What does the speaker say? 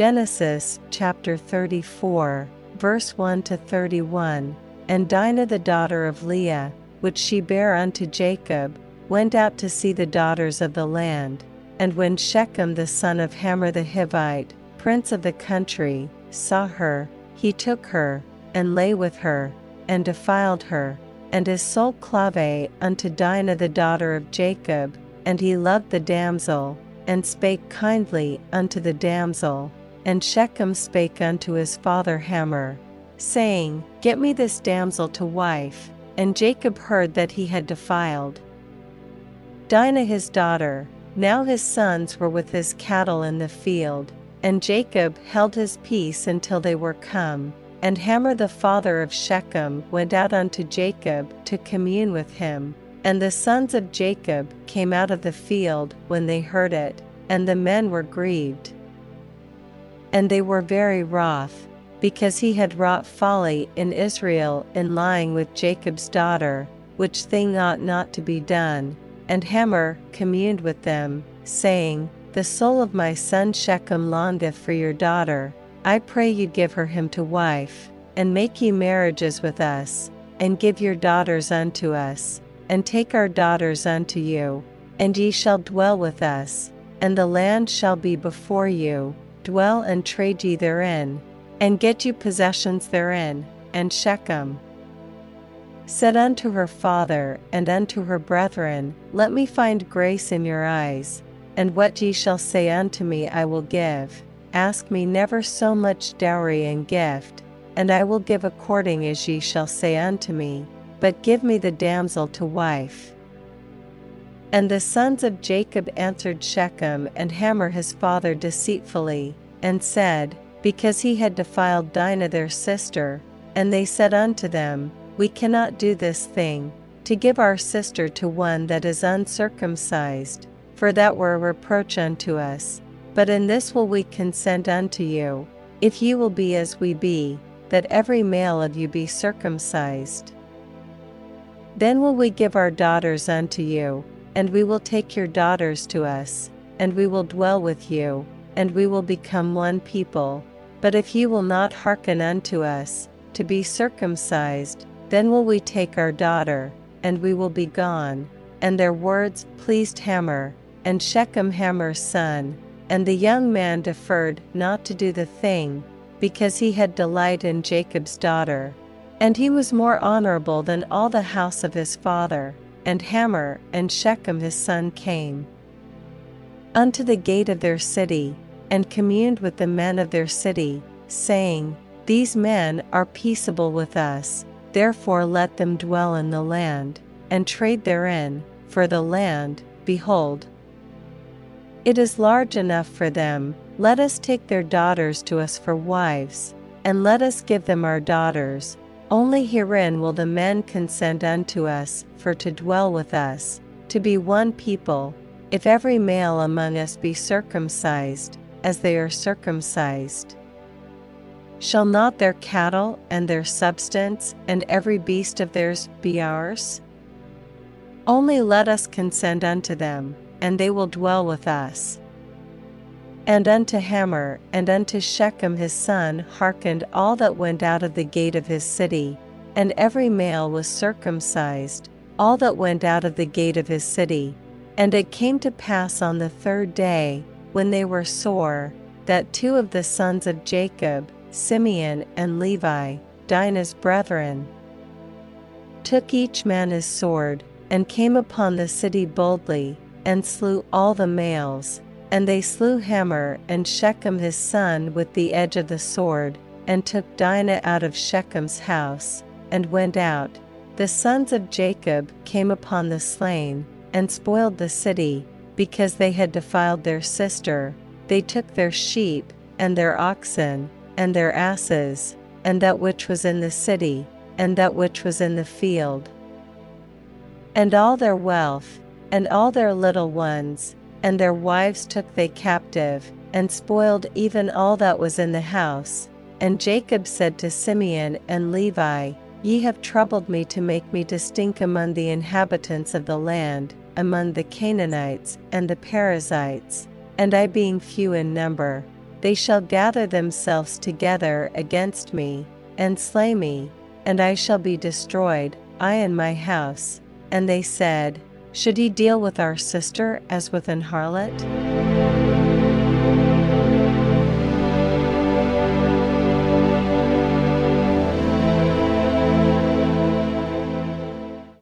Genesis chapter 34, verse 1 to 31. And Dinah the daughter of Leah, which she bare unto Jacob, went out to see the daughters of the land. And when Shechem the son of Hamor the Hivite, prince of the country, saw her, he took her, and lay with her, and defiled her, and his soul clave unto Dinah the daughter of Jacob, and he loved the damsel, and spake kindly unto the damsel. And Shechem spake unto his father Hamor, saying, Get me this damsel to wife. And Jacob heard that he had defiled Dinah his daughter. Now his sons were with his cattle in the field, and Jacob held his peace until they were come. And Hamor the father of Shechem went out unto Jacob to commune with him. And the sons of Jacob came out of the field when they heard it, and the men were grieved. And they were very wroth, because he had wrought folly in Israel in lying with Jacob's daughter, which thing ought not to be done. And Hamor communed with them, saying, The soul of my son Shechem longeth for your daughter. I pray you give her him to wife, and make ye marriages with us, and give your daughters unto us, and take our daughters unto you, and ye shall dwell with us, and the land shall be before you, dwell and trade ye therein, and get you possessions therein, and Shechem said unto her father and unto her brethren, Let me find grace in your eyes, and what ye shall say unto me I will give. Ask me never so much dowry and gift, and I will give according as ye shall say unto me, but give me the damsel to wife. And the sons of Jacob answered Shechem and Hamor his father deceitfully, and said, Because he had defiled Dinah their sister, and they said unto them, We cannot do this thing, to give our sister to one that is uncircumcised, for that were a reproach unto us. But in this will we consent unto you, if ye will be as we be, that every male of you be circumcised. Then will we give our daughters unto you, and we will take your daughters to us, and we will dwell with you, and we will become one people. But if ye will not hearken unto us, to be circumcised, then will we take our daughter, and we will be gone. And their words pleased Hamor, and Shechem Hamor's son, and the young man deferred not to do the thing, because he had delight in Jacob's daughter. And he was more honorable than all the house of his father. And Hamor and Shechem his son came unto the gate of their city, and communed with the men of their city, saying, These men are peaceable with us, therefore let them dwell in the land, and trade therein, for the land, behold, it is large enough for them, let us take their daughters to us for wives, and let us give them our daughters. Only herein will the men consent unto us for to dwell with us, to be one people, if every male among us be circumcised, as they are circumcised. Shall not their cattle and their substance and every beast of theirs be ours? Only let us consent unto them, and they will dwell with us. And unto Hamor and unto Shechem his son hearkened all that went out of the gate of his city, and every male was circumcised, all that went out of the gate of his city. And it came to pass on the third day, when they were sore, that two of the sons of Jacob, Simeon and Levi, Dinah's brethren, took each man his sword, and came upon the city boldly, and slew all the males. And they slew Hamor and Shechem his son with the edge of the sword, and took Dinah out of Shechem's house, and went out. The sons of Jacob came upon the slain, and spoiled the city, because they had defiled their sister. They took their sheep, and their oxen, and their asses, and that which was in the city, and that which was in the field, and all their wealth, and all their little ones, and their wives took they captive, and spoiled even all that was in the house. And Jacob said to Simeon and Levi, Ye have troubled me to make me distinct among the inhabitants of the land, among the Canaanites and the Perizzites, and I being few in number, they shall gather themselves together against me, and slay me, and I shall be destroyed, I and my house. And they said, should he deal with our sister as with an harlot?